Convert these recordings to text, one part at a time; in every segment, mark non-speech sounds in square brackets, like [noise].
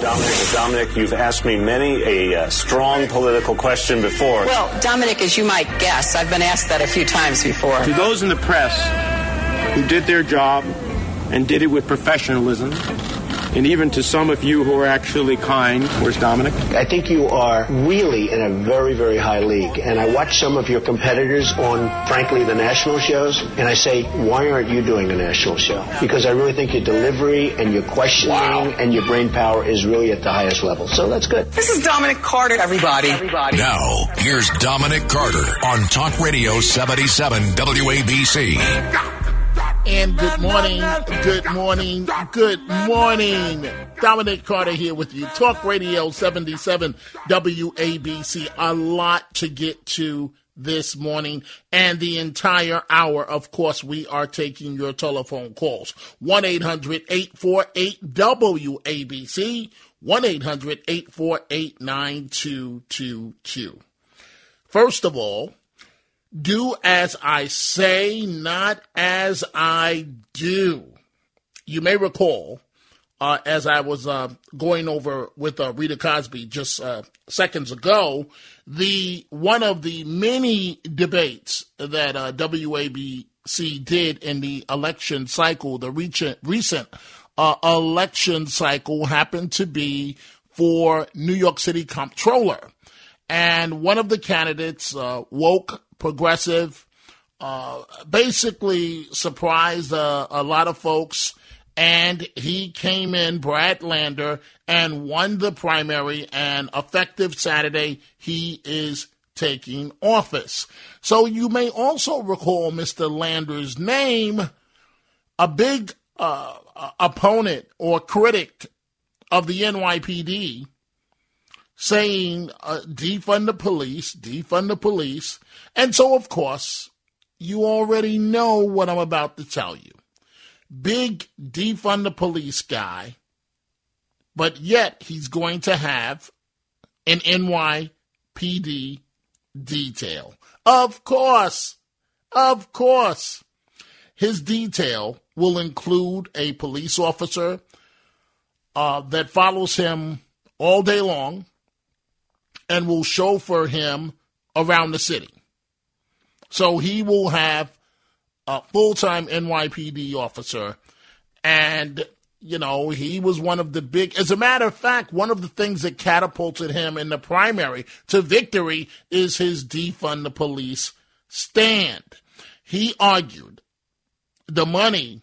Dominic, Dominic, you've asked me many a uh, strong political question before. Well, Dominic, as you might guess, I've been asked that a few times before. To those in the press who did their job and did it with professionalism, and even to some of you who are actually kind. Where's Dominic? I think you are really in a very, very high league. And I watch some of your competitors on, frankly, the national shows, and I say, why aren't you doing a national show? Because I really think your delivery and your questioning wow. and your brain power is really at the highest level. So that's good. This is Dominic Carter, everybody. everybody. Now, here's Dominic Carter on Talk Radio 77 WABC. And good morning, good morning, good morning. Dominic Carter here with you. Talk Radio 77 WABC. A lot to get to this morning and the entire hour. Of course, we are taking your telephone calls. 1 800 848 WABC. 1 800 848 9222. First of all, do as I say, not as I do. You may recall, uh, as I was uh, going over with uh, Rita Cosby just uh, seconds ago, the one of the many debates that uh, WABC did in the election cycle, the recent recent uh, election cycle, happened to be for New York City Comptroller. And one of the candidates, woke progressive, uh, basically surprised uh, a lot of folks. And he came in, Brad Lander, and won the primary. And effective Saturday, he is taking office. So you may also recall Mr. Lander's name, a big uh, opponent or critic of the NYPD saying uh, defund the police, defund the police. And so, of course, you already know what I'm about to tell you. Big defund the police guy, but yet he's going to have an NYPD detail. Of course, of course. His detail will include a police officer uh, that follows him all day long and will chauffeur him around the city. So he will have a full time NYPD officer. And, you know, he was one of the big, as a matter of fact, one of the things that catapulted him in the primary to victory is his defund the police stand. He argued the money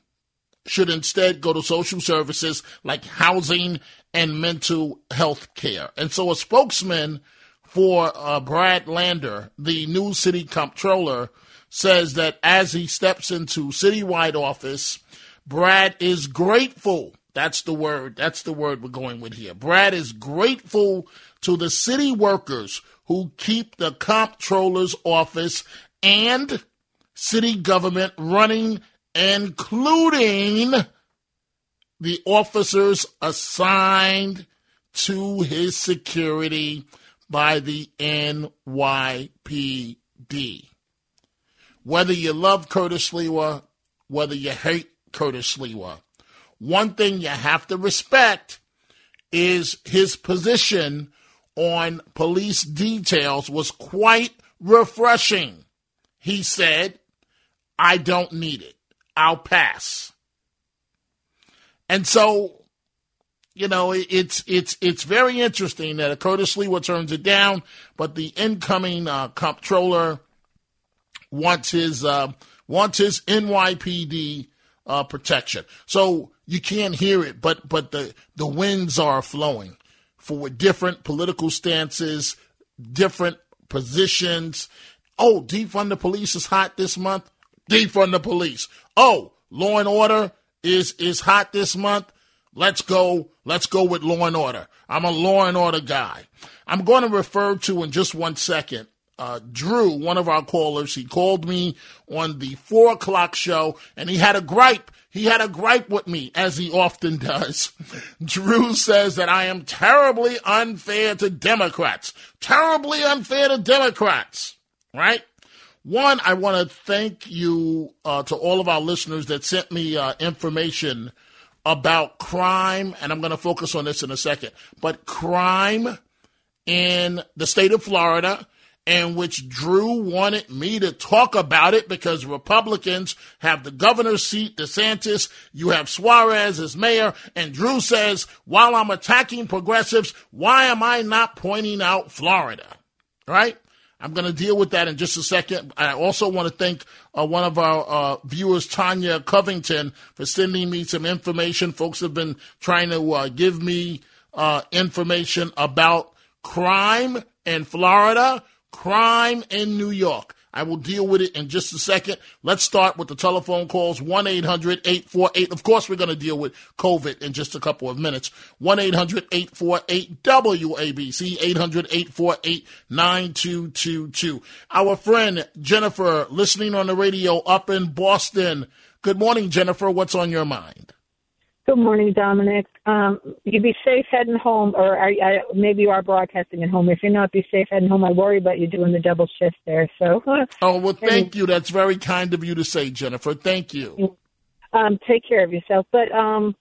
should instead go to social services like housing and mental health care. And so a spokesman for uh, Brad Lander, the new city comptroller, says that as he steps into citywide office, Brad is grateful. That's the word. That's the word we're going with here. Brad is grateful to the city workers who keep the comptroller's office and city government running, including the officers assigned to his security by the NYPD. Whether you love Curtis Sliwa, whether you hate Curtis Sliwa, one thing you have to respect is his position on police details was quite refreshing. He said, I don't need it. I'll pass. And so you know, it's it's it's very interesting that Curtis Sliwa turns it down, but the incoming uh, comptroller wants his uh, wants his NYPD uh, protection. So you can't hear it, but but the the winds are flowing for different political stances, different positions. Oh, defund the police is hot this month. Defund the police. Oh, law and order is is hot this month. Let's go. Let's go with law and order. I'm a law and order guy. I'm going to refer to in just one second. Uh, Drew, one of our callers, he called me on the four o'clock show and he had a gripe. He had a gripe with me, as he often [laughs] does. Drew says that I am terribly unfair to Democrats. Terribly unfair to Democrats, right? One, I want to thank you uh, to all of our listeners that sent me uh, information about crime, and I'm going to focus on this in a second, but crime in the state of Florida in which Drew wanted me to talk about it because Republicans have the governor's seat, DeSantis, you have Suarez as mayor, and Drew says, while I'm attacking progressives, why am I not pointing out Florida? Right? I'm going to deal with that in just a second. I also want to thank uh, one of our uh, viewers, Tanya Covington, for sending me some information. Folks have been trying to uh, give me uh, information about crime in Florida crime in New York. I will deal with it in just a second. Let's start with the telephone calls 1 800 848. Of course, we're going to deal with COVID in just a couple of minutes. 1 800 848 WABC 800 848 9222. Our friend Jennifer, listening on the radio up in Boston. Good morning, Jennifer. What's on your mind? Good morning, Dominic. Um, you be safe heading home, or are, I, maybe you are broadcasting at home. If you're not, be safe heading home. I worry about you doing the double shift there. So. Oh well, [laughs] thank you. That's very kind of you to say, Jennifer. Thank you. Um, take care of yourself. But um,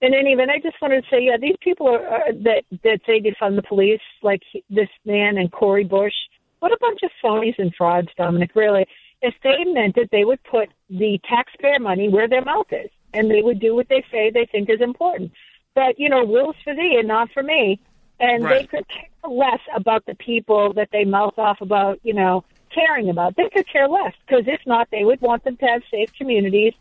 in any event, I just wanted to say, yeah, these people are, are that that say they fund the police, like this man and Cori Bush. What a bunch of phonies and frauds, Dominic. Really, if they meant it, they would put the taxpayer money where their mouth is and they would do what they say they think is important. But, you know, rules for thee and not for me. And right. they could care less about the people that they mouth off about, you know, caring about. They could care less because if not, they would want them to have safe communities.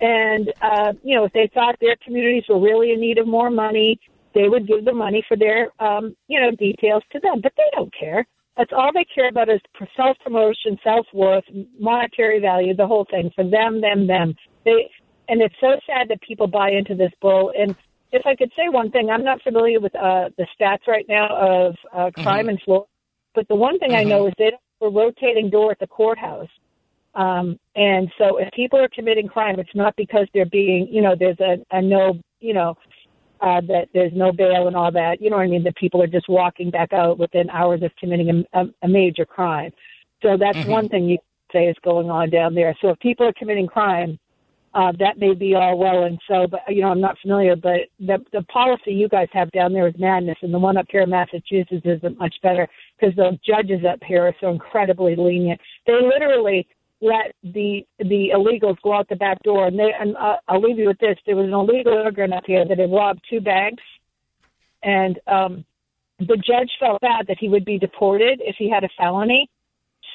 And, uh, you know, if they thought their communities were really in need of more money, they would give the money for their, um, you know, details to them. But they don't care. That's all they care about is self promotion, self worth, monetary value, the whole thing for them, them, them. They and it's so sad that people buy into this bull. And if I could say one thing, I'm not familiar with uh, the stats right now of uh, crime mm-hmm. in Florida, but the one thing mm-hmm. I know is they have a rotating door at the courthouse. Um, and so if people are committing crime, it's not because they're being, you know, there's a, a no, you know, uh, that there's no bail and all that. You know what I mean? That people are just walking back out within hours of committing a, a, a major crime. So that's mm-hmm. one thing you say is going on down there. So if people are committing crime, uh, that may be all well and so, but you know, I'm not familiar. But the the policy you guys have down there is madness, and the one up here in Massachusetts isn't much better because the judges up here are so incredibly lenient. They literally let the the illegals go out the back door, and they. And uh, I'll leave you with this: there was an illegal immigrant up here that had robbed two banks, and um, the judge felt bad that he would be deported if he had a felony.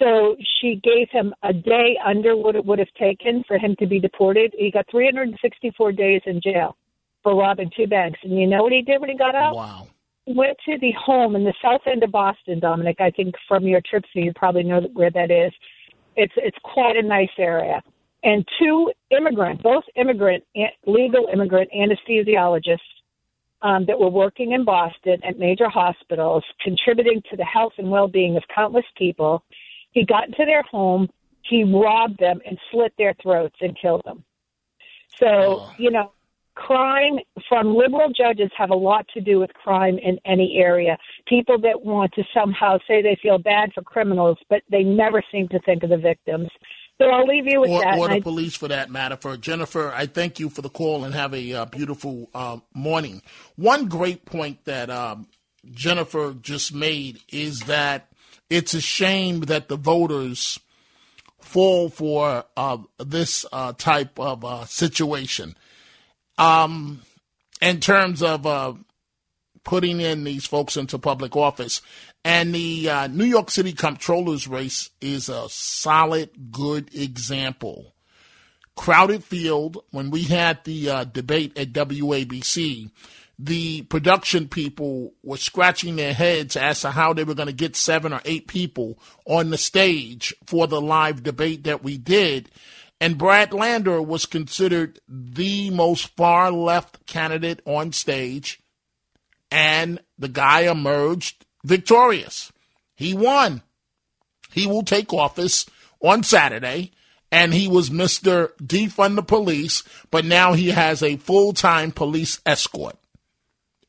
So she gave him a day under what it would have taken for him to be deported. He got 364 days in jail for robbing two banks. And you know what he did when he got out? Wow. He went to the home in the south end of Boston, Dominic. I think from your trips, you probably know where that is. It's it's quite a nice area. And two immigrant, both immigrant, legal immigrant anesthesiologists um, that were working in Boston at major hospitals, contributing to the health and well-being of countless people he got into their home, he robbed them and slit their throats and killed them. So, oh. you know, crime from liberal judges have a lot to do with crime in any area. People that want to somehow say they feel bad for criminals, but they never seem to think of the victims. So I'll leave you with or, that. Or the I, police, for that matter. For Jennifer, I thank you for the call and have a uh, beautiful uh, morning. One great point that um, Jennifer just made is that it's a shame that the voters fall for uh, this uh, type of uh, situation. Um, in terms of uh, putting in these folks into public office. And the uh, New York City comptroller's race is a solid, good example. Crowded field, when we had the uh, debate at WABC, the production people were scratching their heads as to how they were going to get seven or eight people on the stage for the live debate that we did. And Brad Lander was considered the most far left candidate on stage. And the guy emerged victorious. He won. He will take office on Saturday. And he was Mr. Defund the Police, but now he has a full time police escort.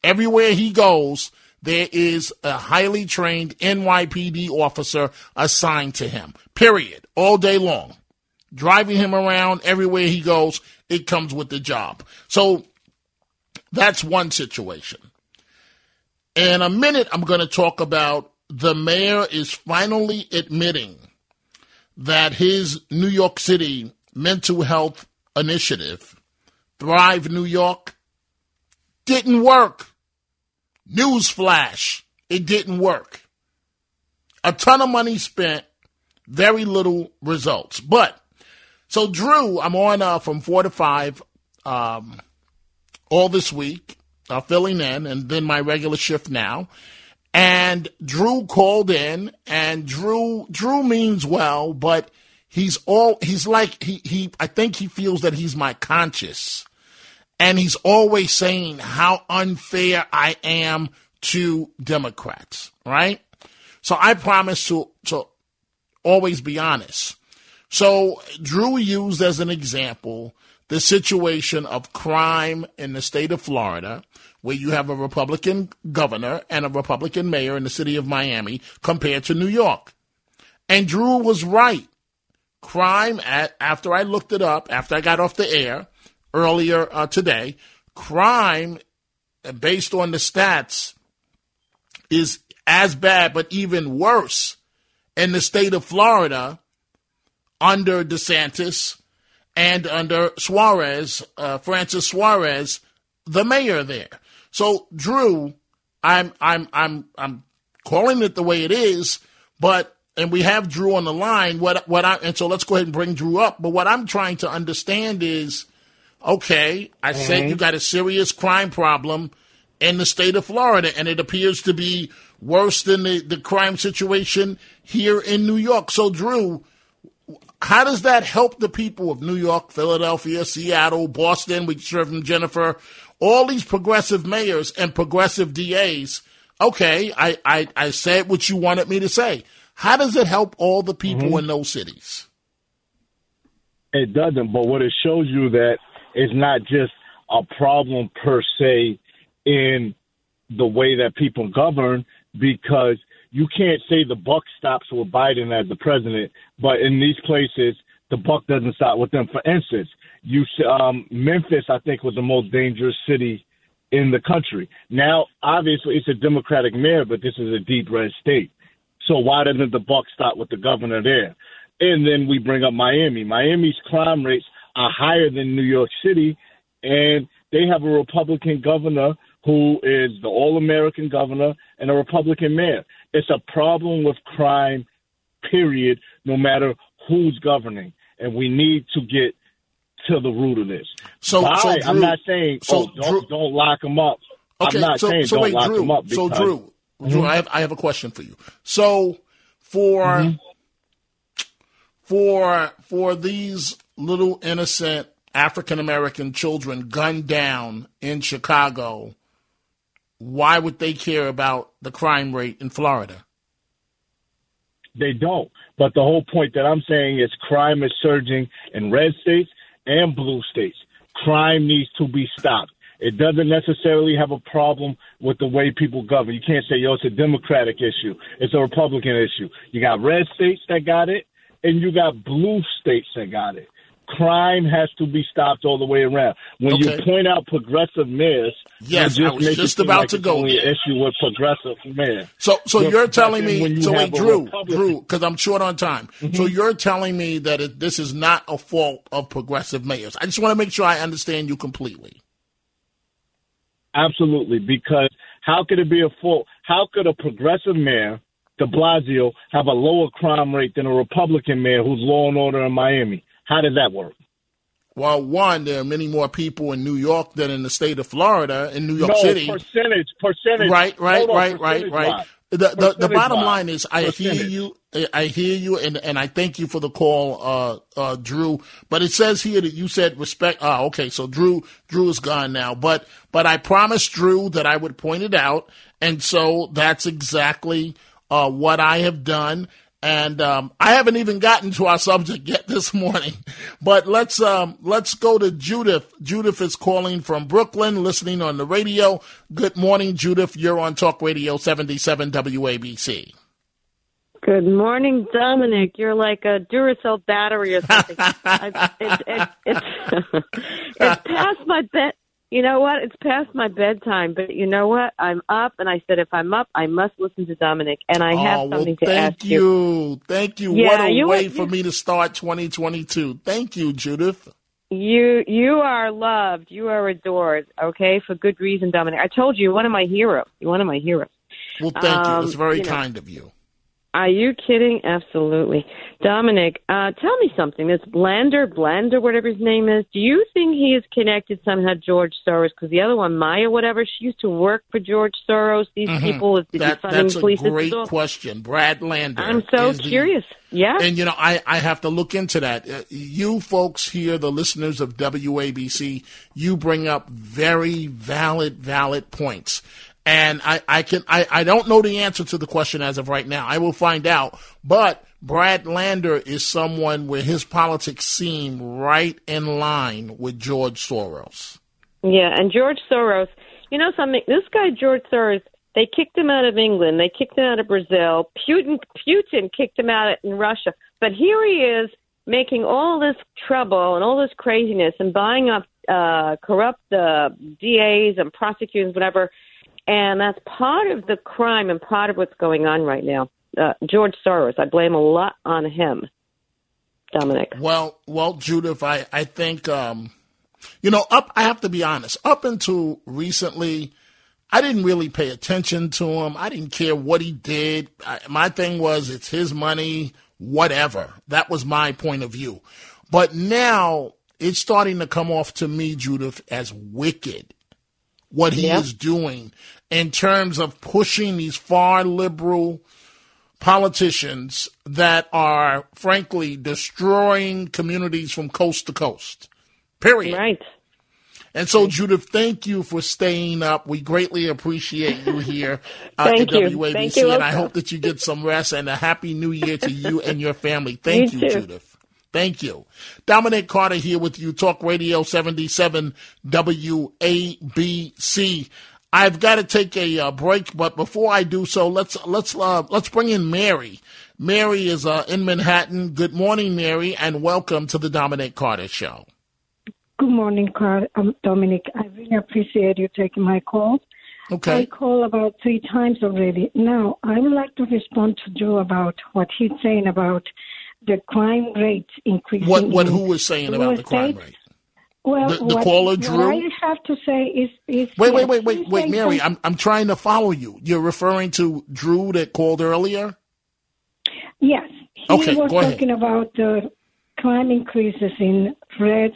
Everywhere he goes, there is a highly trained NYPD officer assigned to him, period, all day long. Driving him around everywhere he goes, it comes with the job. So That's one situation. In a minute, I'm going to talk about the mayor is finally admitting that his New York City mental health initiative, Thrive New York, didn't work. Newsflash, it didn't work. A ton of money spent, very little results. But, so Drew, I'm on uh, from 4 to 5 um, all this week, uh, filling in, and then my regular shift now. And Drew called in, and Drew Drew means well, but he's all he's like he he I think he feels that he's my conscience. And he's always saying how unfair I am to Democrats, right? So I promise to to always be honest. So Drew used as an example the situation of crime in the state of Florida where you have a Republican governor and a Republican mayor in the city of Miami compared to New York. And Drew was right. Crime, at, after I looked it up, after I got off the air earlier uh, today, crime, based on the stats, is as bad, but even worse in the state of Florida under DeSantis and under Suarez, uh, Francis Suarez, the mayor there. So, Drew, I'm I'm I'm I'm calling it the way it is, but and we have Drew on the line. What what I and so let's go ahead and bring Drew up. But what I'm trying to understand is, okay, I mm-hmm. said you got a serious crime problem in the state of Florida, and it appears to be worse than the, the crime situation here in New York. So, Drew, how does that help the people of New York, Philadelphia, Seattle, Boston? We heard from Jennifer all these progressive mayors and progressive DAs, okay, I, I, I said what you wanted me to say. How does it help all the people mm-hmm. in those cities? It doesn't, but what it shows you that it's not just a problem per se in the way that people govern because you can't say the buck stops with Biden as the president, but in these places the buck doesn't stop with them. For instance, you um, Memphis, I think, was the most dangerous city in the country. Now, obviously, it's a Democratic mayor, but this is a deep red state. So why doesn't the buck stop with the governor there? And then we bring up Miami. Miami's crime rates are higher than New York City, and they have a Republican governor who is the all-American governor and a Republican mayor. It's a problem with crime, period, no matter who's governing. And we need to get to the root of this. So, so Drew, I'm not saying so oh, don't, Drew, don't lock them up. Okay, I'm not so, saying so don't wait, lock Drew, him up. so Drew, mm-hmm. Drew, I have I have a question for you. So for mm-hmm. for for these little innocent African American children gunned down in Chicago, why would they care about the crime rate in Florida? They don't. But the whole point that I'm saying is crime is surging in red states and blue states. Crime needs to be stopped. It doesn't necessarily have a problem with the way people govern. You can't say, yo, it's a Democratic issue. It's a Republican issue. You got red states that got it, and you got blue states that got it crime has to be stopped all the way around. When okay. you point out progressive mayors, yes, just I was just about like to go. Only issue with progressive mayors. So, so you're telling me, you so wait, Drew, Drew, because I'm short on time. Mm-hmm. So you're telling me that it, this is not a fault of progressive mayors. I just want to make sure I understand you completely. Absolutely, because how could it be a fault? How could a progressive mayor? De Blasio have a lower crime rate than a Republican mayor who's law and order in Miami. How does that work? Well, one, there are many more people in New York than in the state of Florida, in New York no, City. Percentage, percentage. Right, right, right, right, right. The, the, the bottom line is, I percentage. hear you, I hear you, and, and I thank you for the call, uh, uh, Drew. But it says here that you said respect. Oh, okay, so Drew, Drew is gone now. But, but I promised Drew that I would point it out, and so that's exactly uh, what I have done. And um, I haven't even gotten to our subject yet this morning, [laughs] but let's um, let's go to Judith. Judith is calling from Brooklyn, listening on the radio. Good morning, Judith. You're on Talk Radio 77 WABC. Good morning, Dominic. You're like a Duracell battery or something. [laughs] I, it, it, it's, [laughs] it's past my bed you know what? It's past my bedtime, but you know what? I'm up, and I said if I'm up, I must listen to Dominic, and I have oh, something well, to thank ask you. Thank you. Yeah, what a you- way you- for me to start 2022. Thank you, Judith. You you are loved. You are adored. Okay, for good reason, Dominic. I told you, you're one of my heroes. You're one of my heroes. Well, thank you. Um, It's very you know. kind of you. Are you kidding? Absolutely. Dominic, uh, tell me something. This Blander, Blander, whatever his name is, do you think he is connected somehow to George Soros? Because the other one, Maya, whatever, she used to work for George Soros. These people with the Mm-hmm. That, that's a great question. Brad Lander. I'm so is the- curious. Yeah. And you know, I, I have to look into that. Uh, you folks here, the listeners of WABC, you bring up very valid, valid points. And I, I can I, I don't know the answer to the question as of right now. I will find out. But Brad Lander is someone where his politics seem right in line with George Soros. Yeah, and George Soros, you know something? This guy George Soros, they kicked him out of England, they kicked him out of Brazil. Putin, Putin kicked him out in Russia, but here he is making all this trouble and all this craziness and buying up uh, corrupt uh, DAs and prosecutors, whatever. And that's part of the crime and part of what's going on right now. Uh, George Soros, I blame a lot on him. Dominic. Well, well, Judith, I, I think, um, you know, up, I have to be honest, up until recently, I didn't really pay attention to him. I didn't care what he did. I, my thing was, it's his money, whatever. That was my point of view. But now it's starting to come off to me, Judith, as wicked what he Yeah. is doing in terms of pushing these far liberal politicians that are frankly destroying communities from coast to coast. Period. Right. And so, Judith, thank you for staying up. We greatly appreciate you here [laughs] uh, at you. WABC, and I hope that you get some rest and a happy new year to you and your family. [laughs] Thank You you. Judith. Thank you. Dominic Carter here with you, Talk Radio 77 WABC. I've got to take a uh, break, but before I do so, let's let's uh, let's bring in Mary. Mary is uh, in Manhattan. Good morning, Mary, and welcome to the Dominic Carter Show. Good morning, Carl. Um, Dominic. I really appreciate you taking my call. Okay. I call about three times already. Now, I would like to respond to Joe about what he's saying about the crime rate increasing. What what who was saying about the crime rate? Well, The- the what, caller, what Drew? I have to say is, is Wait, wait, wait, wait, wait, Mary. I'm I'm trying to follow you. You're referring to Drew that called earlier. Yes. He Okay, was go ahead. talking about the crime increases in red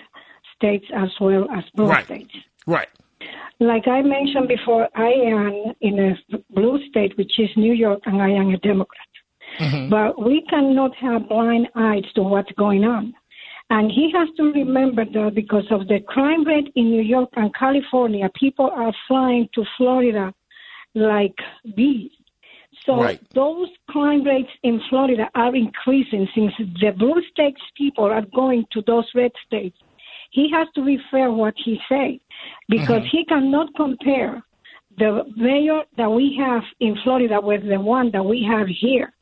states as well as blue Right. states. Right. Like I mentioned before, I am in a blue state, which is New York, and I am a Democrat. Mm-hmm. But we cannot have blind eyes to what's going on. And he has to remember that because of the crime rate in New York and California, people are flying to Florida like bees. So Right. those crime rates in Florida are increasing since the blue states people are going to those red states. He has to be fair what he said because mm-hmm. he cannot compare the mayor that we have in Florida with the one that we have here.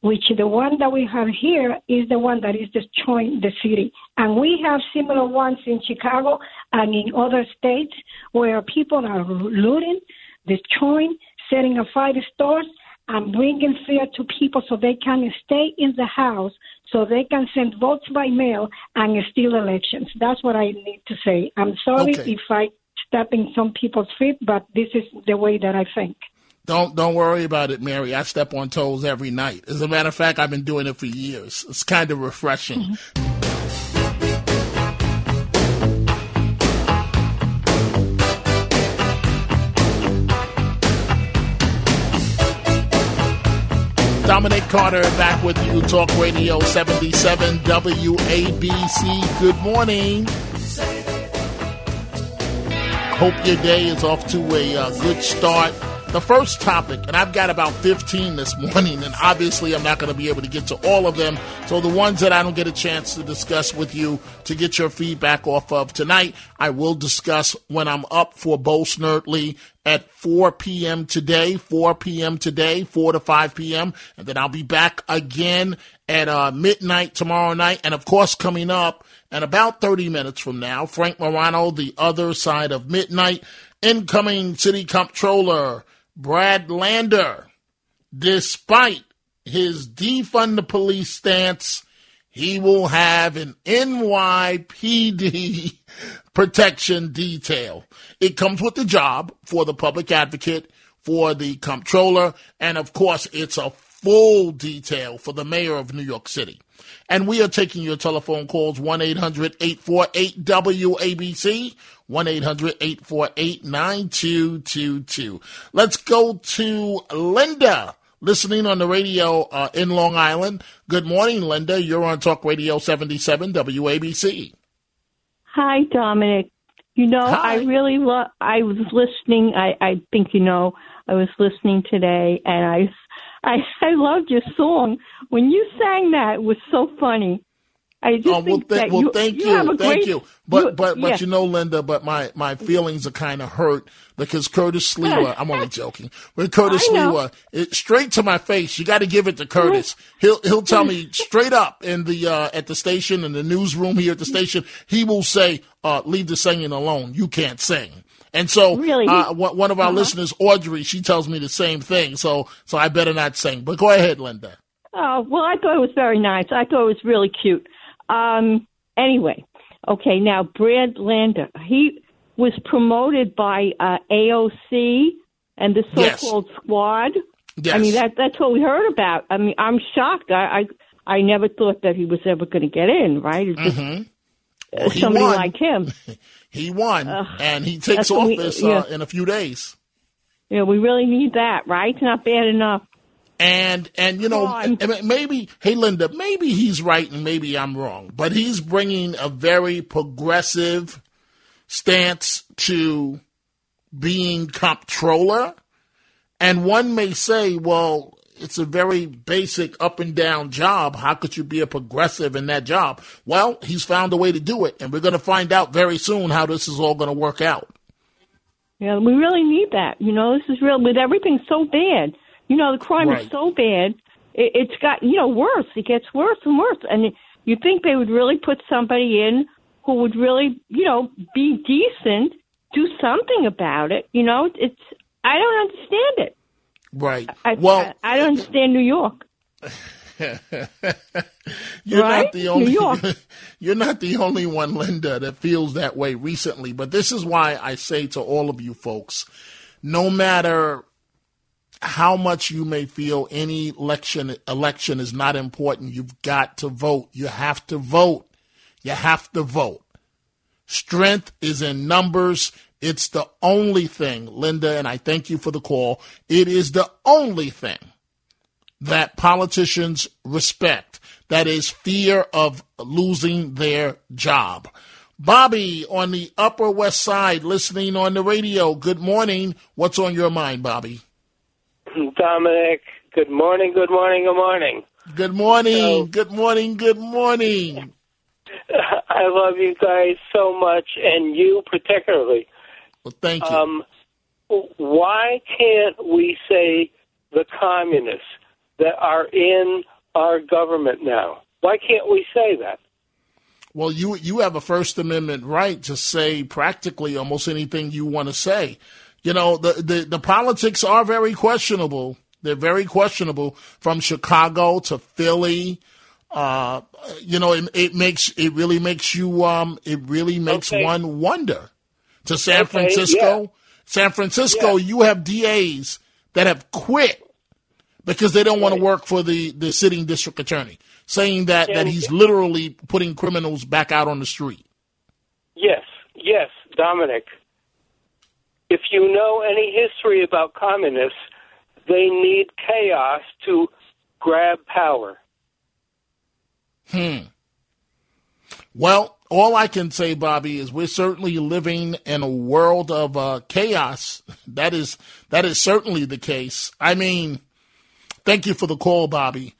Which the one that we have here is the one that is destroying the city. And we have similar ones in Chicago and in other states where people are looting, destroying, setting afire stores, and bringing fear to people so they can stay in the house, so they can send votes by mail and steal elections. That's what I need to say. I'm sorry Okay. if I step in some people's feet, but this is the way that I think. Don't don't worry about it, Mary. I step on toes every night. As a matter of fact, I've been doing it for years. It's kind of refreshing. Dominic Carter back with you, Talk Radio 77 WABC. Good morning. Hope your day is off to a uh, good start. The first topic, and I've got about 15 this morning, and obviously I'm not going to be able to get to all of them. So the ones that I don't get a chance to discuss with you to get your feedback off of tonight, I will discuss when I'm up for Bo Snerdley at 4 p.m. today, 4 p.m. today, 4 to 5 p.m. And then I'll be back again at uh, midnight tomorrow night. And of course, coming up in about 30 minutes from now, Frank Morano, the other side of midnight, incoming city comptroller Brad Lander, despite his defund the police stance, he will have an NYPD [laughs] protection detail. It comes with the job for the public advocate, for the comptroller, and of course, it's a full detail for the mayor of New York City. And we are taking your telephone calls 1 800 848 WABC. 1 800 848 9222. Let's go to Linda, listening on the radio uh, in Long Island. Good morning, Linda. You're on Talk Radio 77 WABC. Hi, Dominic. You know, Hi. I really love. I was listening. I, I think you know. I was listening today, and I, I, [laughs] I loved your song. When you sang that, it was so funny. I just Oh, well, think th- that well you, thank you. you, have a thank great, you. But you- but but yeah. you know, Linda, but my my feelings are kind of hurt because Curtis Sliwa. I'm only joking. But Curtis. Sliwa, it, straight to my face. You got to give it to Curtis. He'll he'll tell me straight up in the uh, at the station in the newsroom here at the station. He will say, uh, "Leave the singing alone. You can't sing." And so, Really? uh, one of our Uh-huh. listeners, Audrey, she tells me the same thing. So, so I better not sing. But go ahead, Linda. Oh, well, I thought it was very nice. I thought it was really cute. Um, anyway, okay, now Brad Lander, he was promoted by uh, AOC and the so-called squad. Yes. I mean, that that's what we heard about. I mean, I'm shocked. I I, I never thought that he was ever going to get in, right? Just, Mhm. Uh, Well, somebody won. like him. [laughs] He won, and he takes what we- office yeah. uh, in a few days. Yeah, we really need that, right? It's not bad enough. And and you know maybe hey Linda maybe he's right and maybe I'm wrong but he's bringing a very progressive stance to being comptroller and one may say well it's a very basic up and down job how could you be a progressive in that job well he's found a way to do it and we're going to find out very soon how this is all going to work out Yeah, we really need that. You know, this is real. With everything so bad, you know, the crime Right. is so bad. It, it's got you know worse. It gets worse and worse. And you think they would really put somebody in who would really, you know, be decent, do something about it. You know, it's I don't understand it. Right I, well I, I don't understand New York. [laughs] You're Right? not the only [laughs] you're not the only one, Linda, that feels that way recently. But this is why I say to all of you folks, no matter how much you may feel any election election is not important, you've got to vote. You have to vote. You have to vote. Strength is in numbers. It's the only thing, Linda, and I thank you for the call. It is the only thing that politicians respect. That is fear of losing their job. Bobby on the Upper West Side listening on the radio. Good morning. What's on your mind, Bobby? Dominic, good morning, good morning, good morning. Good morning. Good morning. Good morning. [laughs] I love you guys so much, and you particularly. Well, thank you. Um, why can't we say the communists that are in our government now? Why can't we say that? Well, you you have a First Amendment right to say practically almost anything you want to say. You know, the, the, the politics are very questionable. They're very questionable from Chicago to Philly. Uh, you know, it, it makes it really makes you um it really makes Okay. one wonder. To San Okay, Francisco, yeah. San Francisco, you have DAs that have quit because they don't want to work for the, the sitting district attorney, saying that, that he's literally putting criminals back out on the street. Yes, yes, Dominic. If you know any history about communists, they need chaos to grab power. Hmm. Well, all I can say, Bobby, is we're certainly living in a world of uh, chaos. [laughs] That is that is certainly the case. I mean, thank you for the call, Bobby.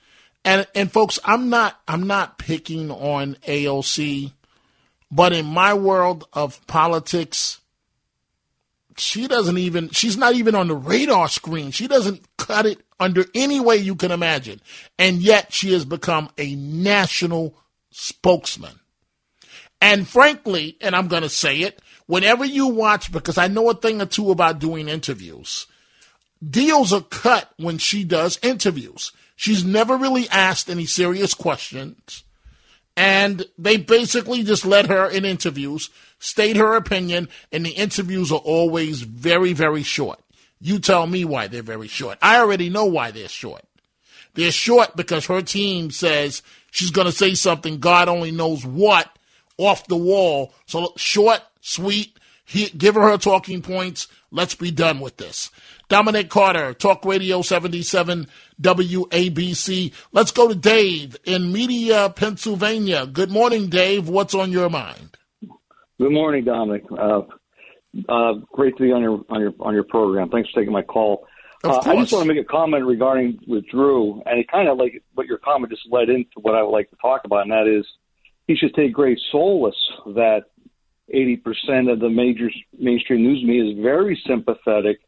And and folks, I'm not I'm not picking on AOC, but in my world of politics, she doesn't even she's not even on the radar screen. She doesn't cut it under any way you can imagine. And yet she has become a national spokesman. And frankly, and I'm going to say it, whenever you watch, because I know a thing or two about doing interviews, deals are cut when she does interviews. She's never really asked any serious questions. And they basically just let her in interviews, state her opinion, and the interviews are always very, very short. You tell me why they're very short. I already know why they're short. They're short because her team says she's going to say something, God only knows what, off the wall. So short, sweet, he, give her her talking points. Let's be done with this. Dominic Carter, Talk Radio 77 WABC. Let's go to Dave in Media, Pennsylvania. Good morning, Dave. What's on your mind? Good morning, Dominic. Uh, uh, great to be on your on your on your program. Thanks for taking my call. Uh, I just want to make a comment regarding with Drew, and it kind of like what your comment just led into what I would like to talk about, and that is he should take great solace that 80% of the major mainstream news media is very sympathetic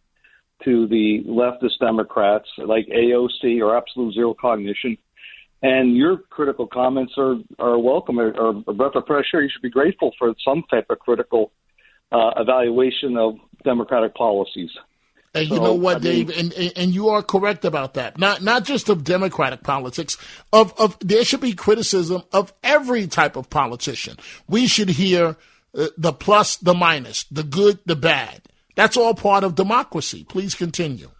to the leftist Democrats like AOC or Absolute Zero Cognition. And your critical comments are, are welcome, or, a breath of fresh air. You should be grateful for some type of critical uh, evaluation of Democratic policies. And so, you know what, I Dave, mean, and, and you are correct about that. Not not just of Democratic politics. Of of there should be criticism of every type of politician. We should hear uh, the plus, the minus, the good, the bad. That's all part of democracy. Please continue.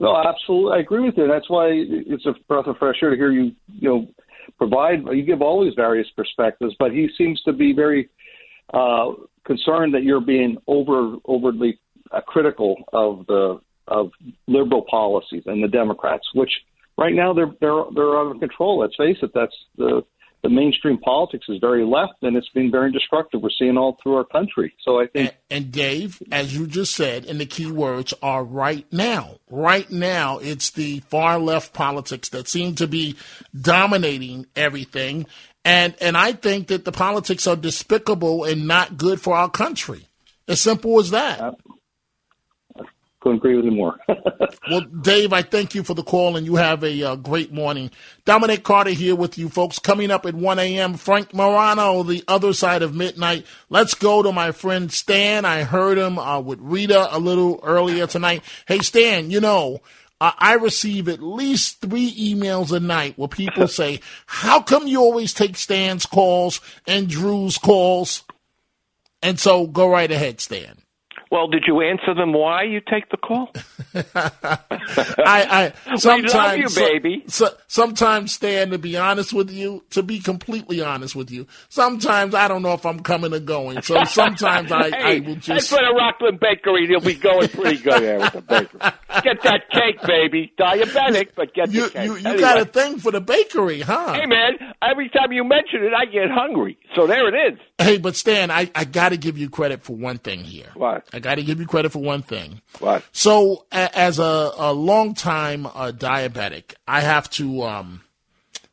No, absolutely, I agree with you. That's why it's a breath of fresh air to hear you. You know, provide you give all these various perspectives, but he seems to be very uh, concerned that you're being over overly uh, critical of the of liberal policies and the Democrats, which right now they're they're they're out of control. Let's face it. That's the the mainstream politics is very left, and it's been very destructive. We're seeing all through our country. So I think. And, and Dave, as you just said, and the key words are right now. Right now, it's the far left politics that seem to be dominating everything, and and I think that the politics are despicable and not good for our country. As simple as that couldn't agree with you more. [laughs] well, Dave, I thank you for the call, and you have a uh, great morning. Dominic Carter here with you, folks. Coming up at 1 a.m., Frank Morano, the other side of midnight. Let's go to my friend Stan. I heard him uh, with Rita a little earlier tonight. Hey, Stan, you know, uh, I receive at least three emails a night where people say, [laughs] How come you always take Stan's calls and Drew's calls? And so go right ahead, Stan. Well, did you answer them why you take the call? [laughs] I, I [laughs] sometimes, you, baby. So, so, sometimes, Stan, to be honest with you, to be completely honest with you, sometimes I don't know if I'm coming or going. So [laughs] sometimes I, hey, I will just. Head for the Rockland Bakery. You'll be going pretty good there with the bakery. Get that cake, baby. Diabetic, but get you, the cake. You, you anyway. got a thing for the bakery, huh? Hey, man. Every time you mention it, I get hungry. So there it is. Hey, but Stan, I, I got to give you credit for one thing here. What? I got to give you credit for one thing. What? So, a, as a, a long time uh, diabetic, I have to um,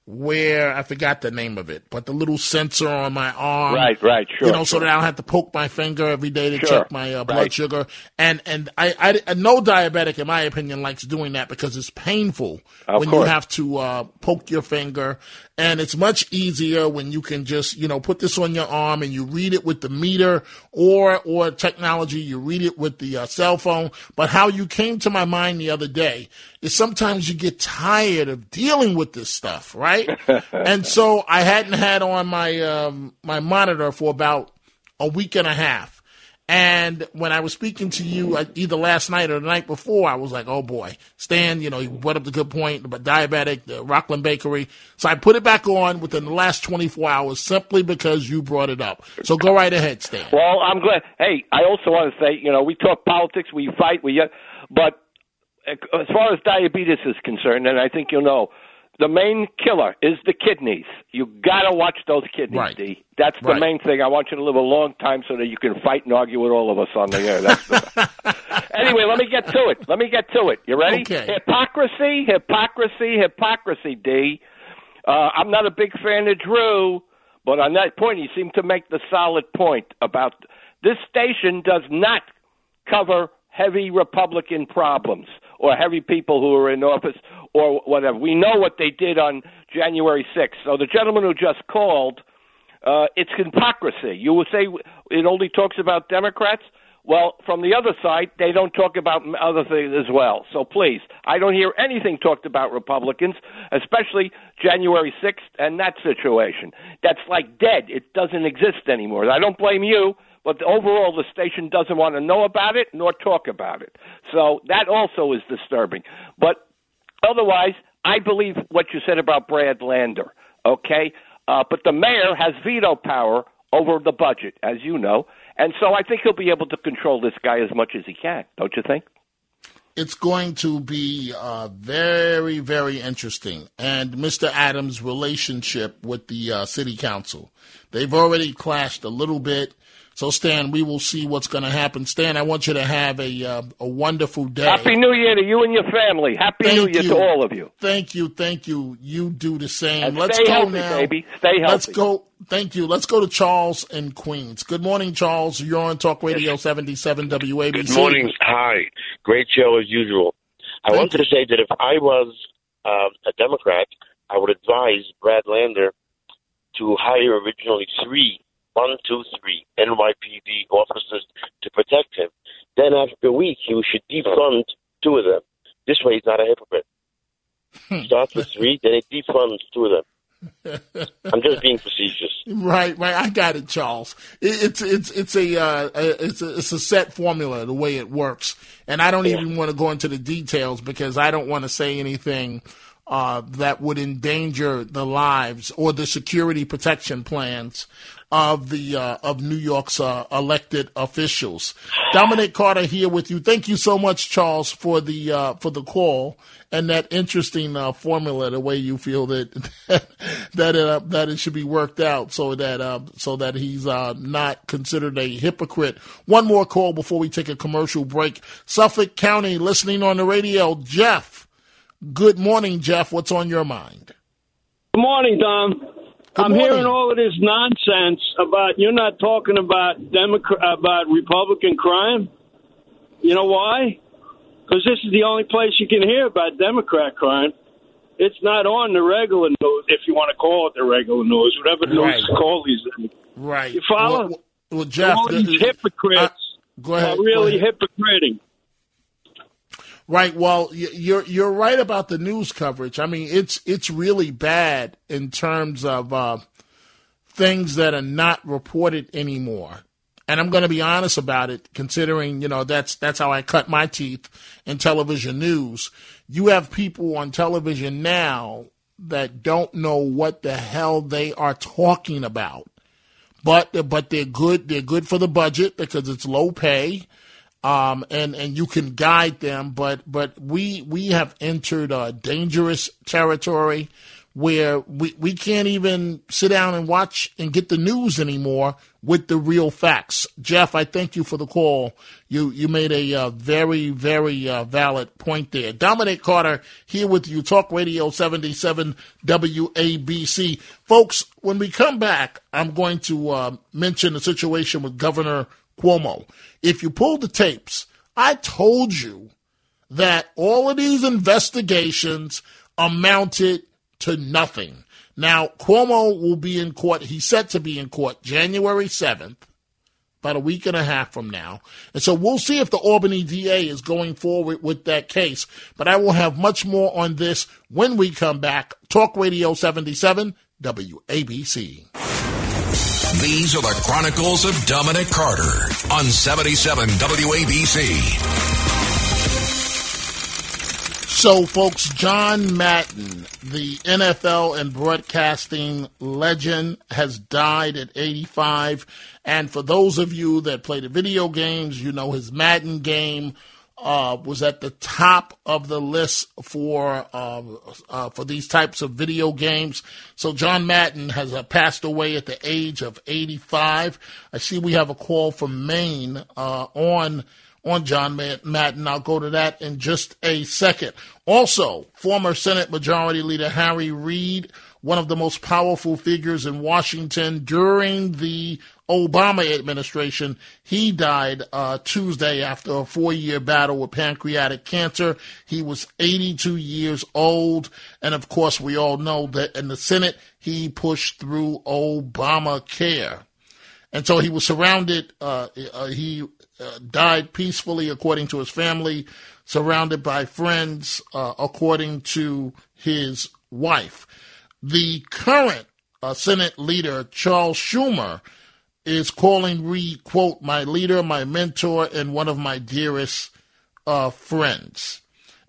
wear, I forgot the name of it, but the little sensor on my arm. Right, right, sure. You know, sure. so that I don't have to poke my finger every day to Sure, check my uh, blood right. sugar. And and I, I, no diabetic, in my opinion, likes doing that because it's painful Of when you have to uh, poke your finger. And it's much easier when you can just, you know, put this on your arm and you read it with the meter or, or technology, you read it with the uh, cell phone. But how you came to my mind the other day is sometimes you get tired of dealing with this stuff, right? [laughs] and so I hadn't had on my, um, my monitor for about a week and a half. And when I was speaking to you uh, either last night or the night before, I was like, oh boy, Stan, you know, he brought up the good point about diabetic, the Rockland Bakery. So I put it back on within the last 24 hours simply because you brought it up. So go right ahead, Stan. Well, I'm glad. Hey, I also want to say, you know, we talk politics, we fight, we, but as far as diabetes is concerned, and I think you'll know, the main killer is the kidneys. You got to watch those kidneys, Right. D. That's the Right. main thing. I want you to live a long time so that you can fight and argue with all of us on the air. That's the... [laughs] anyway, let me get to it. Let me get to it. You ready? Okay. Hypocrisy, hypocrisy, hypocrisy, D. Uh, I'm not a big fan of Drew, but on that point, he seemed to make the solid point about this station does not cover heavy Republican problems or heavy people who are in office or whatever. We know what they did on January 6th. So the gentleman who just called, uh, it's hypocrisy. You would say it only talks about Democrats. Well, from the other side, they don't talk about other things as well. So please, I don't hear anything talked about Republicans, especially January 6th and that situation. That's like dead. It doesn't exist anymore. I don't blame you, but overall, the station doesn't want to know about it nor talk about it. So that also is disturbing. But otherwise, I believe what you said about Brad Lander, okay? Uh, but the mayor has veto power over the budget, as you know. And so I think he'll be able to control this guy as much as he can, don't you think? it's going to be uh, very, very interesting. And Mr. Adams' relationship with the uh, city council. They've already clashed a little bit. So, Stan, we will see what's going to happen. Stan, I want you to have a uh, a wonderful day. Happy New Year to you and your family. Happy Thank New Year you. to all of you. Thank you, thank you. You do the same. And Let's stay go healthy, now. baby. Stay healthy. Let's go. Thank you. Let's go to Charles in Queens. Good morning, Charles. You're on Talk Radio 77 WABC. Good morning. Hi. Great show as usual. I wanted to say that if I was um, a Democrat, I would advise Brad Lander to hire originally three, one, two, three NYPD officers to protect him. Then after a week, he should defund two of them. This way, he's not a hypocrite. He starts with three, then he defunds two of them. I'm just being facetious. [laughs] Right, right. I got it, Charles. It, it's it's it's a uh, it's a it's a set formula the way it works, and I don't even want to go into the details because I don't want to say anything uh, that would endanger the lives or the security protection plans of the uh, of New York's uh, elected officials. Dominic Carter here with you. Thank you so much, Charles, for the uh, for the call and that interesting uh, formula. The way you feel that [laughs] that it, uh, that it should be worked out so that uh, so that he's not considered a hypocrite. One more call before we take a commercial break. Suffolk County, listening on the radio, Jeff. Good morning, Jeff. What's on your mind? Good morning, Tom. Good I'm morning. hearing all of this nonsense about you're not talking about Democrat about Republican crime. You know why? Because this is the only place you can hear about Democrat crime. It's not on the regular news, if you want to call it the regular news, whatever news Right. to call these. things. Right. You follow? Well, well, Jeff, all these the- hypocrites go ahead, are really hypocriting. Right. Well, you're you're right about the news coverage. I mean, it's it's really bad in terms of uh, things that are not reported anymore. And I'm going to be honest about it, considering you know that's that's how I cut my teeth in television news. You have people on television now that don't know what the hell they are talking about, but but they're good. They're good for the budget because it's low pay um, and and you can guide them. But but we we have entered a dangerous territory where we we can't even sit down and watch and get the news anymore with the real facts. Jeff, I thank you for the call. You you made a uh, very very uh, valid point there. Dominic Carter here with you, Talk Radio seventy seven WABC, folks. When we come back, I'm going to uh, mention the situation with Governor Cuomo. If you pull the tapes, I told you that all of these investigations amounted to nothing. Now, Cuomo will be in court. He's set to be in court January 7th, about a week and a half from now. And so we'll see if the Albany DA is going forward with that case. But I will have much more on this when we come back. Talk Radio 77, WABC. These are the Chronicles of Dominic Carter on 77 WABC. So, folks, John Madden, the NFL and broadcasting legend, has died at 85. And for those of you that play the video games, you know his Madden game uh, was at the top of the list for uh, uh, for these types of video games. So John Madden has uh, passed away at the age of 85. I see we have a call from Maine uh, on on John Madden. I'll go to that in just a second. Also, former Senate Majority Leader Harry Reid one of the most powerful figures in Washington during the Obama administration. He died uh, Tuesday after a four year battle with pancreatic cancer. He was 82 years old. And of course, we all know that in the Senate, he pushed through Obamacare. And so he was surrounded, uh, uh, he uh, died peacefully, according to his family, surrounded by friends, uh, according to his wife. The current uh, Senate leader, Charles Schumer, is calling Reid, quote, my leader, my mentor, and one of my dearest uh, friends.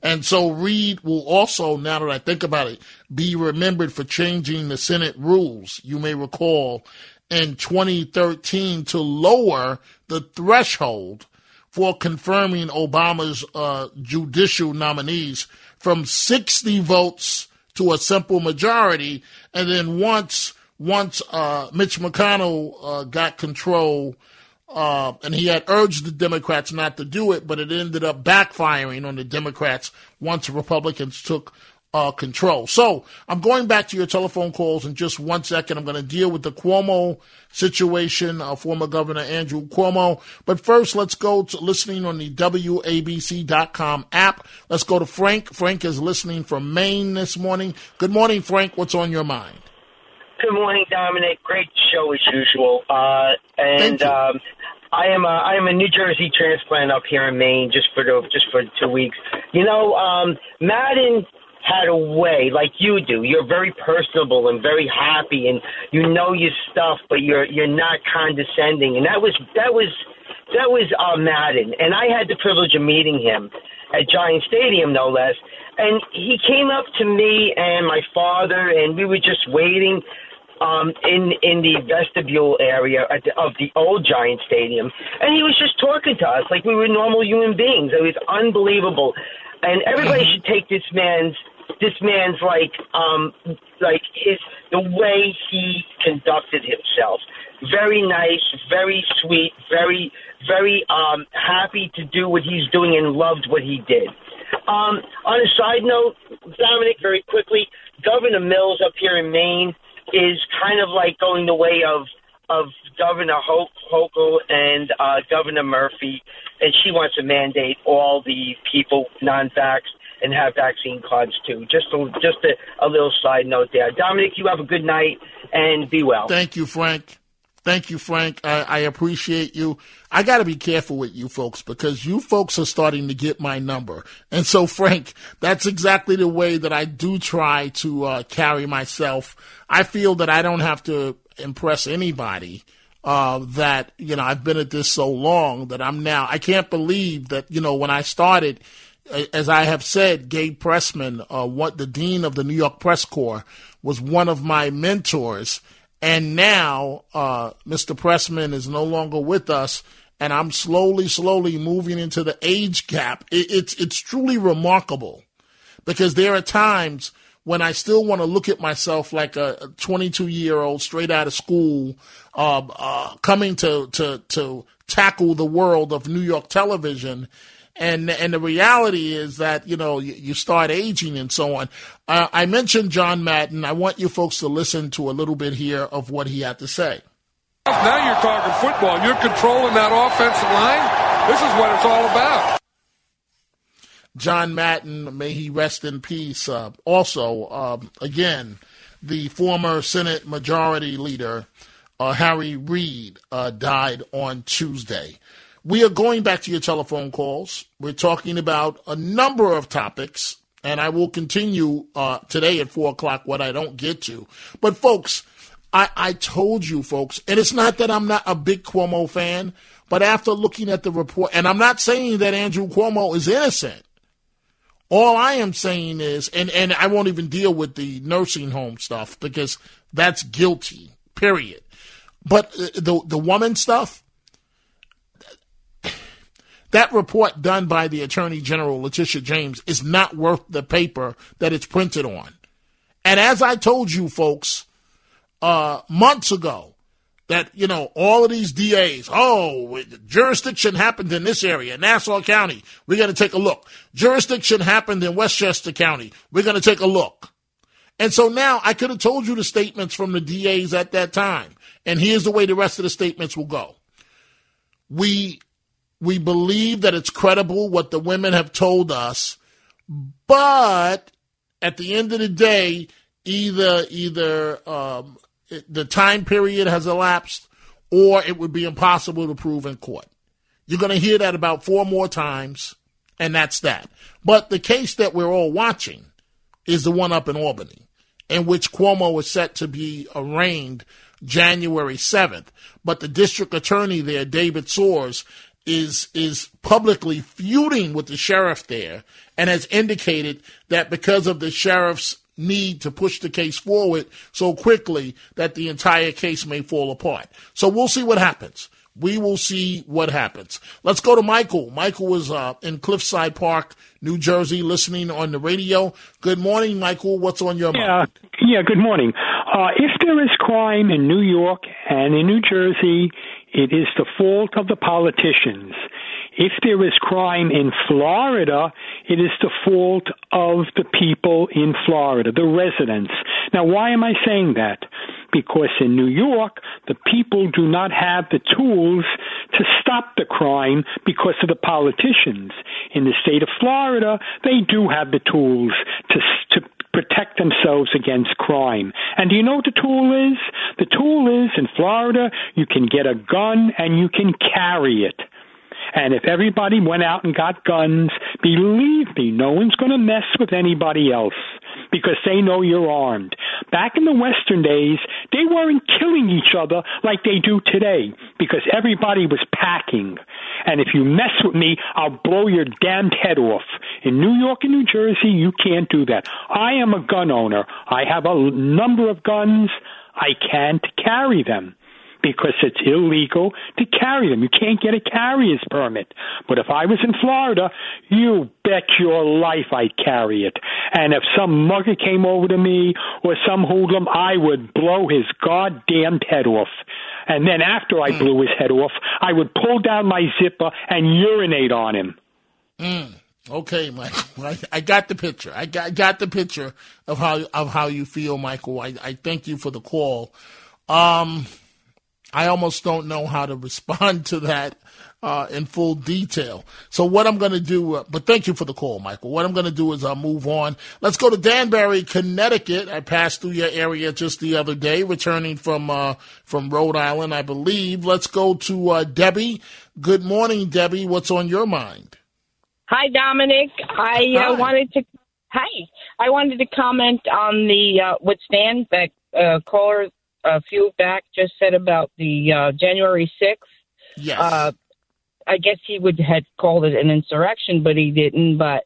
And so Reid will also, now that I think about it, be remembered for changing the Senate rules. You may recall in 2013 to lower the threshold for confirming Obama's uh, judicial nominees from 60 votes to a simple majority. And then once once uh, Mitch McConnell uh, got control, uh, and he had urged the Democrats not to do it, but it ended up backfiring on the Democrats once Republicans took uh, control. So I'm going back to your telephone calls in just one second. I'm going to deal with the Cuomo situation, uh, former Governor Andrew Cuomo. But first, let's go to listening on the WABC.com app. Let's go to Frank. Frank is listening from Maine this morning. Good morning, Frank. What's on your mind? Good morning, Dominic. Great show as usual. Uh, and um, I am a, I am a New Jersey transplant up here in Maine just for the, just for two weeks. You know, um, Madden had a way like you do. You're very personable and very happy, and you know your stuff, but you're you're not condescending. And that was that was that was uh, Madden, and I had the privilege of meeting him at Giant Stadium, no less. And he came up to me and my father, and we were just waiting um, in in the vestibule area the, of the old Giant Stadium, and he was just talking to us like we were normal human beings. It was unbelievable, and everybody should take this man's this man's like um like his the way he conducted himself. Very nice very sweet very very um happy to do what he's doing and loved what he did. Um on a side note dominic very quickly governor mills up here in maine is kind of like going the way of of Governor Hochul and uh, Governor Murphy, and she wants to mandate all the people non-vax and have vaccine cards too. Just a, just a, a little side note there. Dominic, you have a good night and be well. Thank you, Frank. Thank you, Frank. I, I appreciate you. I got to be careful with you folks because you folks are starting to get my number. And so, Frank, that's exactly the way that I do try to uh, carry myself. I feel that I don't have to impress anybody. Uh, that, you know, I've been at this so long that I'm now, I can't believe that, you know, when I started, as I have said, Gabe Pressman, uh, what the dean of the New York Press Corps, was one of my mentors. And now uh, Mr. Pressman is no longer with us, and I'm slowly, slowly moving into the age gap. It, it's it's truly remarkable because there are times when I still want to look at myself like a 22 year old straight out of school, uh, uh, coming to to to tackle the world of New York television and and the reality is that you know you, you start aging and so on. Uh, I mentioned John Madden. I want you folks to listen to a little bit here of what he had to say. Now you're talking football. You're controlling that offensive line. This is what it's all about. John Madden, may he rest in peace. Uh, also, um, again, the former Senate Majority Leader uh, Harry Reid uh, died on Tuesday. We are going back to your telephone calls. We're talking about a number of topics, and I will continue uh, today at 4 o'clock what I don't get to. But, folks, I, I told you, folks, and it's not that I'm not a big Cuomo fan, but after looking at the report, and I'm not saying that Andrew Cuomo is innocent. All I am saying is, and, and I won't even deal with the nursing home stuff because that's guilty, period. But uh, the the woman stuff, That report done by the Attorney General, Letitia James, is not worth the paper that it's printed on. And as I told you folks uh, months ago, that, you know, all of these DAs, oh, jurisdiction happened in this area, Nassau County, we're going to take a look. Jurisdiction happened in Westchester County, we're going to take a look. And so now I could have told you the statements from the DAs at that time. And here's the way the rest of the statements will go. We we believe that it's credible what the women have told us, but at the end of the day, either either um, the time period has elapsed or it would be impossible to prove in court. You're going to hear that about four more times, and that's that. But the case that we're all watching is the one up in Albany, in which Cuomo is set to be arraigned January 7th. But the district attorney there, David Soares, is is publicly feuding with the sheriff there and has indicated that because of the sheriff's need to push the case forward so quickly that the entire case may fall apart. So we'll see what happens. We will see what happens. Let's go to Michael. Michael was uh, in Cliffside Park, New Jersey, listening on the radio. Good morning, Michael. What's on your yeah, mind? Yeah, good morning. Uh, if there is crime in New York and in New Jersey, it is the fault of the politicians. If there is crime in Florida, it is the fault of the people in Florida, the residents. Now, why am I saying that? Because in New York, the people do not have the tools to stop the crime because of the politicians. In the state of Florida, they do have the tools to, to protect themselves against crime. And do you know what the tool is? The tool is in Florida, you can get a gun and you can carry it. And if everybody went out and got guns, believe me, no one's going to mess with anybody else because they know you're armed. Back in the Western days, they weren't killing each other like they do today because everybody was packing. And if you mess with me, I'll blow your damned head off. In New York and New Jersey, you can't do that. I am a gun owner. I have a number of guns. I can't carry them because it's illegal to carry them. You can't get a carrier's permit. But if I was in Florida, you bet your life I'd carry it. And if some mugger came over to me or some hoodlum, I would blow his goddamn head off. And then after I mm. blew his head off, I would pull down my zipper and urinate on him. Mm. Okay, Michael. [laughs] I, I, got the picture. I got, got the picture of how of how you feel, Michael. I, I thank you for the call. Um, I almost don't know how to [laughs] respond to that uh, in full detail. So what I'm going to do, uh, but thank you for the call, Michael. What I'm going to do is I'll uh, move on. Let's go to Danbury, Connecticut. I passed through your area just the other day, returning from uh, from Rhode Island, I believe. Let's go to uh, Debbie. Good morning, Debbie. What's on your mind? Hi, Dominic. I uh, Hi. wanted to. Hi. I wanted to comment on the uh, what Stan, that uh, caller a few back, just said about the uh, January sixth. Yes. Uh, I guess he would had called it an insurrection, but he didn't. But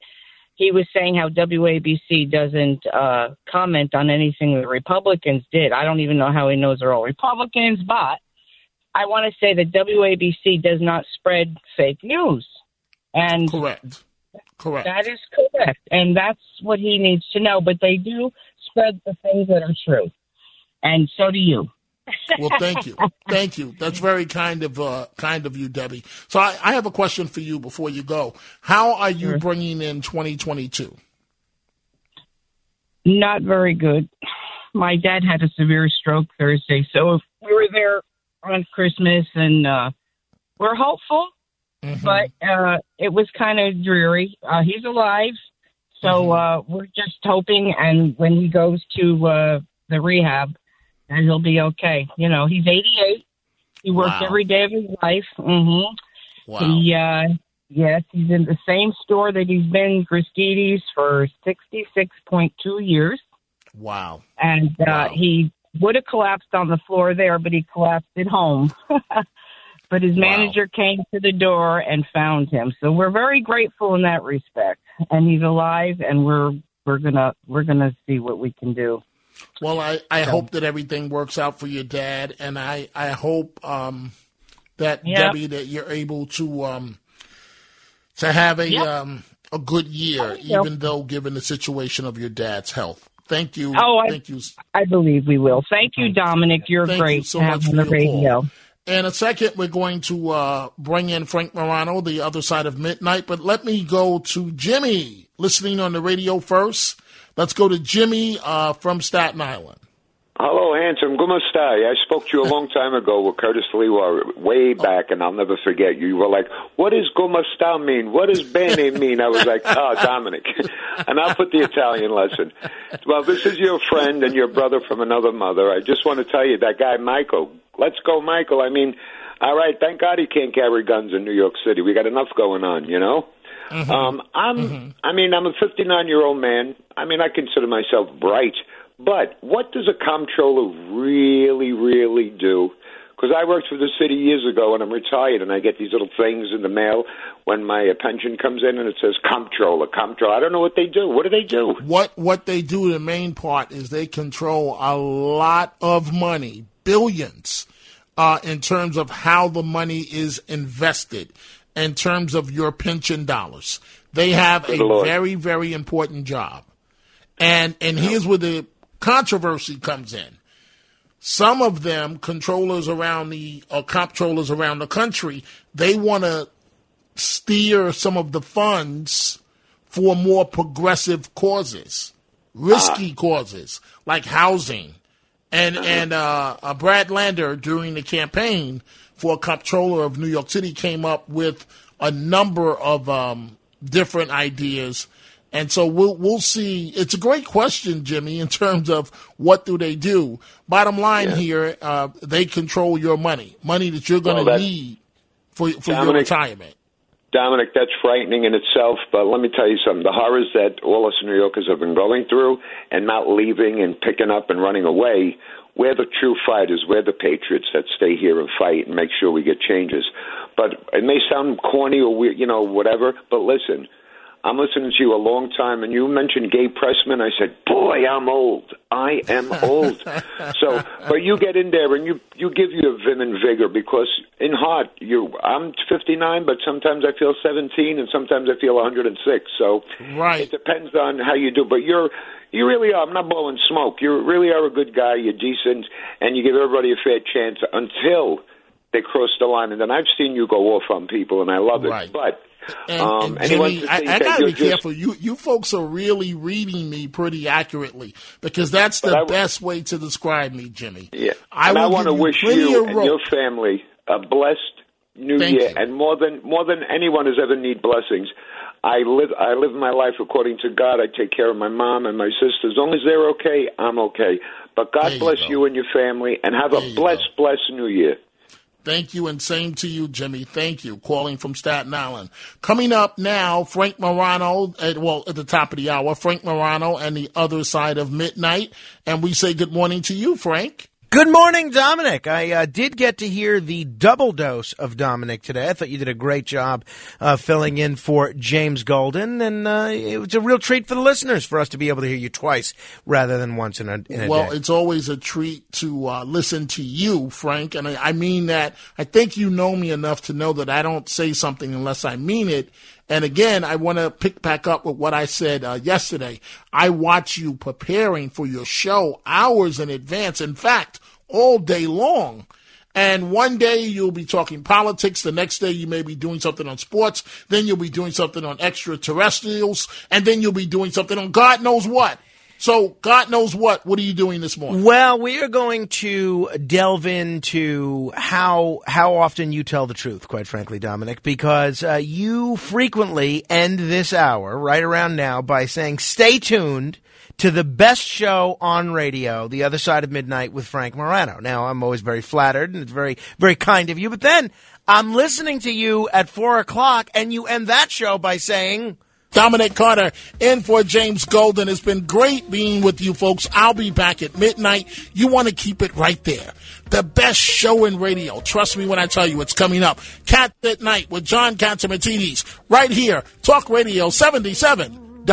he was saying how WABC doesn't uh, comment on anything the Republicans did. I don't even know how he knows they're all Republicans, but I want to say that WABC does not spread fake news. And correct. Correct. That is correct. And that's what he needs to know. But they do spread the things that are true. And so do you. well, thank you, thank you. That's very kind of uh, kind of you, Debbie. So I, I have a question for you before you go. How are you Sure. bringing in 2022? Not very good. My dad had a severe stroke Thursday, so if we were there on Christmas, and uh, we're hopeful, but uh, it was kind of dreary. Uh, he's alive, so uh, we're just hoping. And when he goes to uh, the rehab, and he'll be okay. You know, he's 88. He works Wow. every day of his life. hmm Wow. He, uh, yes, he's in the same store that he's been, Christides, for 66.2 years. Wow. And uh, he would have collapsed on the floor there, but he collapsed at home. [laughs] but his manager came to the door and found him. So we're very grateful in that respect. And he's alive, and we're we're gonna we're gonna see what we can do. Well, I, I So- hope that everything works out for your dad, and I I hope um, that Yeah. Debbie that you're able to um, to have a yep. um, a good year, even though given the situation of your dad's health. Thank you. Oh, thank I, you. I believe we will. Thank you, Dominic. You're thank great you so much have on the radio. Call. In a second, we're going to uh, bring in Frank Morano, the other side of midnight. But let me go to Jimmy, listening on the radio first. Let's go to Jimmy uh, from Staten Island. Hello, handsome. Gumastai. I spoke to you a [laughs] long time ago with Curtis Sliwa, way back, and I'll never forget you. You were like, what does Gumastai mean? What does Bene [laughs] mean? I was like, oh, Dominic. [laughs] and I'll put the Italian lesson. Well, this is your friend and your brother from another mother. I just want to tell you, that guy, Michael, let's go, Michael. I mean, all right, thank God he can't carry guns in New York City. We got enough going on, you know? Mm-hmm. Um, I'm, mm-hmm. I mean, I'm a 59 year old man. I mean, I consider myself bright. But what does a comptroller really, really do? Because I worked for the city years ago and I'm retired and I get these little things in the mail when my pension comes in and it says comptroller, comptroller. I don't know what they do. What do they do? What what they do, the main part is they control a lot of money, billions, uh, in terms of how the money is invested, in terms of your pension dollars. They have a Lord. very, very important job. And and here's where the controversy comes in. Some of them, controllers around the or comptrollers around the country, they want to steer some of the funds for more progressive causes, risky ah. causes like housing. And uh-huh. and uh, uh, Brad Lander during the campaign for a comptroller of New York City came up with a number of um, different ideas and so we'll we'll see. It's a great question, Jimmy, in terms of what do they do. Bottom line yeah. here, uh, they control your money, money that you're going to well, need for for Dominic, your retirement. Dominic, that's frightening in itself. But let me tell you something: the horrors that all us New Yorkers have been going through, and not leaving and picking up and running away. We're the true fighters. We're the patriots that stay here and fight and make sure we get changes. But it may sound corny or weird, you know, whatever. But listen I'm listening to you a long time, and you mentioned Gabe Pressman. I said, "Boy, I'm old. I am [laughs] old." so, but you get in there and you you give you a vim and vigor because in heart, you I'm 59, but sometimes I feel 17, and sometimes I feel 106. So, right, it depends on how you do. But you're you really are. I'm not blowing smoke. You really are a good guy. You're decent, and you give everybody a fair chance until they cross the line. And then I've seen you go off on people, and I love it. Right. But and, um, and Jimmy, I, I gotta be just, careful. You you folks are really reading me pretty accurately because that's the best way to describe me, Jimmy. Yeah, I, I want to wish you and your family a blessed New Thank Year, you. and more than more than anyone has ever need blessings. I live I live my life according to God. I take care of my mom and my sister. As long as they're okay, I'm okay. But God you bless go. you and your family, and have There a you blessed, blessed New Year. Thank you, and same to you, Jimmy. Thank you. Calling from Staten Island. Coming up now, Frank Morano, at, well, at the top of the hour, Frank Morano and the other side of midnight. And we say good morning to you, Frank. Good morning, Dominic. I uh, did get to hear the double dose of Dominic today. I thought you did a great job uh, filling in for James Golden, and uh, it was a real treat for the listeners for us to be able to hear you twice rather than once in a, in a well, day. it's always a treat to uh, listen to you, Frank. And I, I mean that. I think you know me enough to know that I don't say something unless I mean it. And again, I want to pick back up with what I said uh, yesterday. I watch you preparing for your show hours in advance. In fact, all day long. And one day you'll be talking politics. The next day you may be doing something on sports. Then you'll be doing something on extraterrestrials. And then you'll be doing something on God knows what. So, God knows what. What are you doing this morning? Well, we are going to delve into how how often you tell the truth, quite frankly, Dominic, because uh, you frequently end this hour right around now by saying, "Stay tuned." To the best show on radio, The Other Side of Midnight with Frank Morano. Now, I'm always very flattered and it's very, very kind of you, but then I'm listening to you at four o'clock and you end that show by saying, Dominic Carter in for James Golden. It's been great being with you folks. I'll be back at midnight. You want to keep it right there. The best show in radio. Trust me when I tell you it's coming up. Cat at Night with John Catsimatidis right here. Talk Radio 77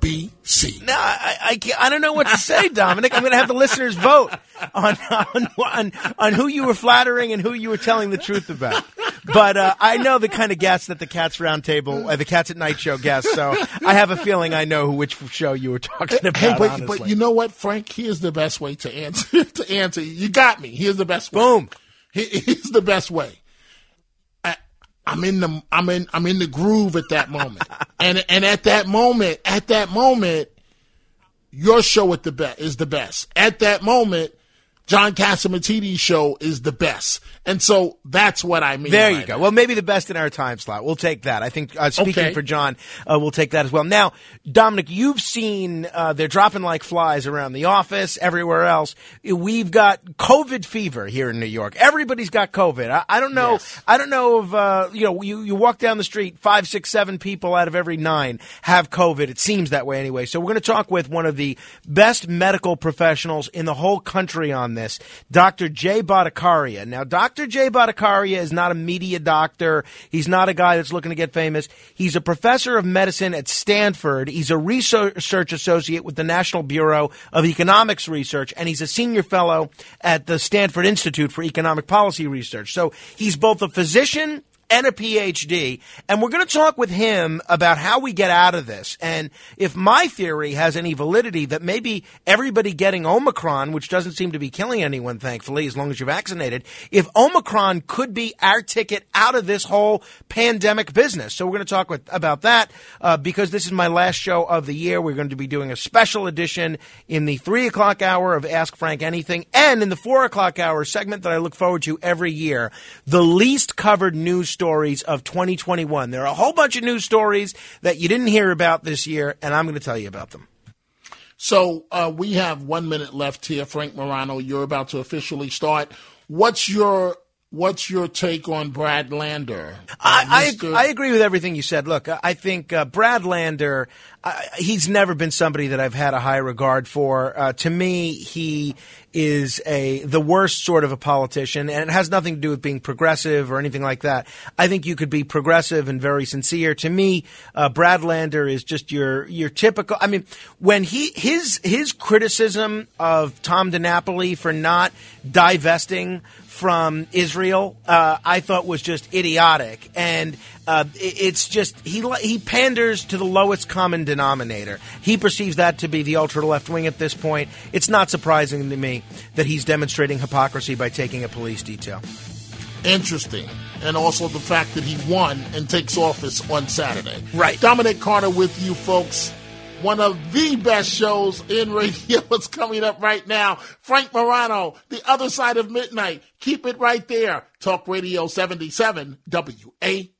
WABC. No, I, I, can't, I don't know what to say, Dominic. I'm going to have the listeners vote on, on, on, on who you were flattering and who you were telling the truth about. but uh, I know the kind of guests that the Cats Roundtable, uh, the Cats at Night show guests. So I have a feeling I know which show you were talking about. Hey, but, but you know what, Frank? Here's the best way to answer. [laughs] to answer, you got me. Here's the best. Way. Boom. Here's the best way. I'm in the I'm in I'm in the groove at that moment, [laughs] and and at that moment, at that moment, your show at the best is the best. At that moment, John Catsimatidis' show is the best, and so that's what I mean. There you go. that. Well, maybe the best in our time slot. We'll take that. I think uh, speaking Okay. for John, uh, we'll take that as well. Now, Dominic, you've seen uh, they're dropping like flies around the office, everywhere else. We've got COVID fever here in New York. Everybody's got COVID. I, I don't know. I don't know if uh, you know. You you walk down the street, five, six, seven people out of every nine have COVID. It seems that way anyway. So we're going to talk with one of the best medical professionals in the whole country on this, Dr. Jay Bhattacharya. Now, Dr. Jay Bhattacharya is not a media doctor. He's not a guy that's looking to get famous. He's a professor of medicine at Stanford. He's a research associate with the National Bureau of Economics Research, and he's a senior fellow at the Stanford Institute for Economic Policy Research. So he's both a physician and a PhD. And we're going to talk with him about how we get out of this. And if my theory has any validity that maybe everybody getting Omicron, which doesn't seem to be killing anyone, thankfully, as long as you're vaccinated, if Omicron could be our ticket out of this whole pandemic business. So we're going to talk with, about that uh, because this is my last show of the year. We're going to be doing a special edition in the three o'clock hour of Ask Frank Anything and in the four o'clock hour segment that I look forward to every year, the least covered news stories of 2021. There are a whole bunch of news stories that you didn't hear about this year, and I'm going to tell you about them. So uh, we have one minute left here, Frank Morano. You're about to officially start. What's your What's your take on Brad Lander? Uh, I, I, I agree with everything you said. Look, I think uh, Brad Lander, uh, he's never been somebody that I've had a high regard for. Uh, to me, he is a the worst sort of a politician, and it has nothing to do with being progressive or anything like that. I think you could be progressive and very sincere. To me, uh, Brad Lander is just your your typical. I mean, when he his his criticism of Tom DiNapoli for not divesting from Israel, uh, I thought was just idiotic, and uh, it's just he he panders to the lowest common denominator. He perceives that to be the ultra left wing at this point. It's not surprising to me that he's demonstrating hypocrisy by taking a police detail. Interesting. And also the fact that he won and takes office on Saturday. Right. Dominic Carter with you folks. One of the best shows in radio [laughs] is coming up right now. Frank Morano, The Other Side of Midnight. Keep it right there. Talk Radio 77 WABC.